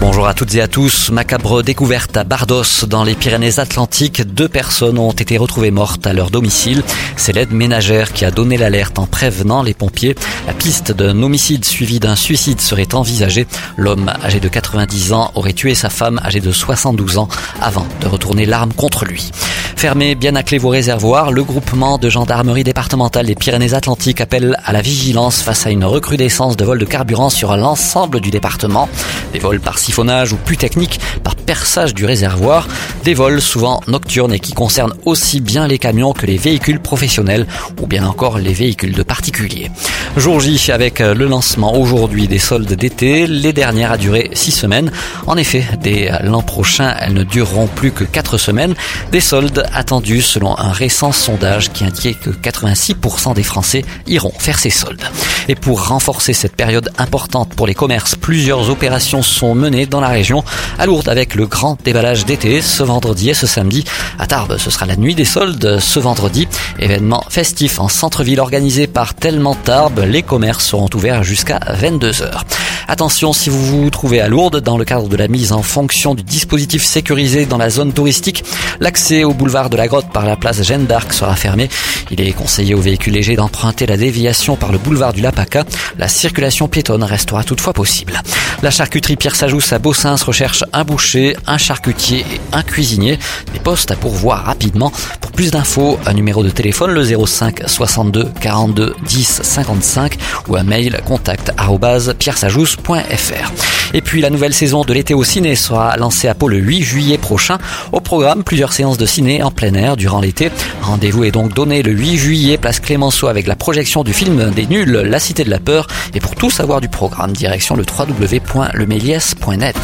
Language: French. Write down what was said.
Bonjour à toutes et à tous. Macabre découverte à Bardos, dans les Pyrénées-Atlantiques. Deux personnes ont été retrouvées mortes à leur domicile. C'est l'aide ménagère qui a donné l'alerte en prévenant les pompiers. La piste d'un homicide suivi d'un suicide serait envisagée. L'homme âgé de 90 ans aurait tué sa femme âgée de 72 ans avant de retourner l'arme contre lui. Fermez bien à clé vos réservoirs. Le groupement de gendarmerie départementale des Pyrénées-Atlantiques appelle à la vigilance face à une recrudescence de vols de carburant sur l'ensemble du département. Des vols par siphonnage ou plus technique par perçage du réservoir, des vols souvent nocturnes et qui concernent aussi bien les camions que les véhicules professionnels ou bien encore les véhicules de particuliers. Jour J avec le lancement aujourd'hui des soldes d'été, les dernières a duré six semaines. En effet, dès l'an prochain, elles ne dureront plus que quatre semaines. Des soldes attendus selon un récent sondage qui indiquait que 86% des Français iront faire ces soldes. Et pour renforcer cette période importante pour les commerces, plusieurs opérations sont menées dans la région. À Lourdes avec le grand déballage d'été ce vendredi et ce samedi. À Tarbes, ce sera la nuit des soldes ce vendredi. Événement festif en centre-ville organisé par Tellement Tarbes. Les commerces seront ouverts jusqu'à 22h. Attention si vous vous trouvez à Lourdes dans le cadre de la mise en fonction du dispositif sécurisé dans la zone touristique. L'accès au boulevard de la Grotte par la place Jeanne d'Arc sera fermé. Il est conseillé aux véhicules légers d'emprunter la déviation par le boulevard du La circulation piétonne restera toutefois possible. La charcuterie Pierre Sajous à Bossins recherche un boucher, un charcutier et un cuisinier. Des postes à pourvoir rapidement. Pour plus d'infos, un numéro de téléphone le 05 62 42 10 55 ou un mail contact. Et puis la nouvelle saison de l'été au ciné sera lancée à Pau le 8 juillet prochain. Au programme, plusieurs séances de ciné en plein air durant l'été. Rendez-vous est donc donné le 8 juillet, place Clémenceau avec la projection du film des nuls, La Cité de la Peur. Et pour tout savoir du programme, direction le www.lemelies.net.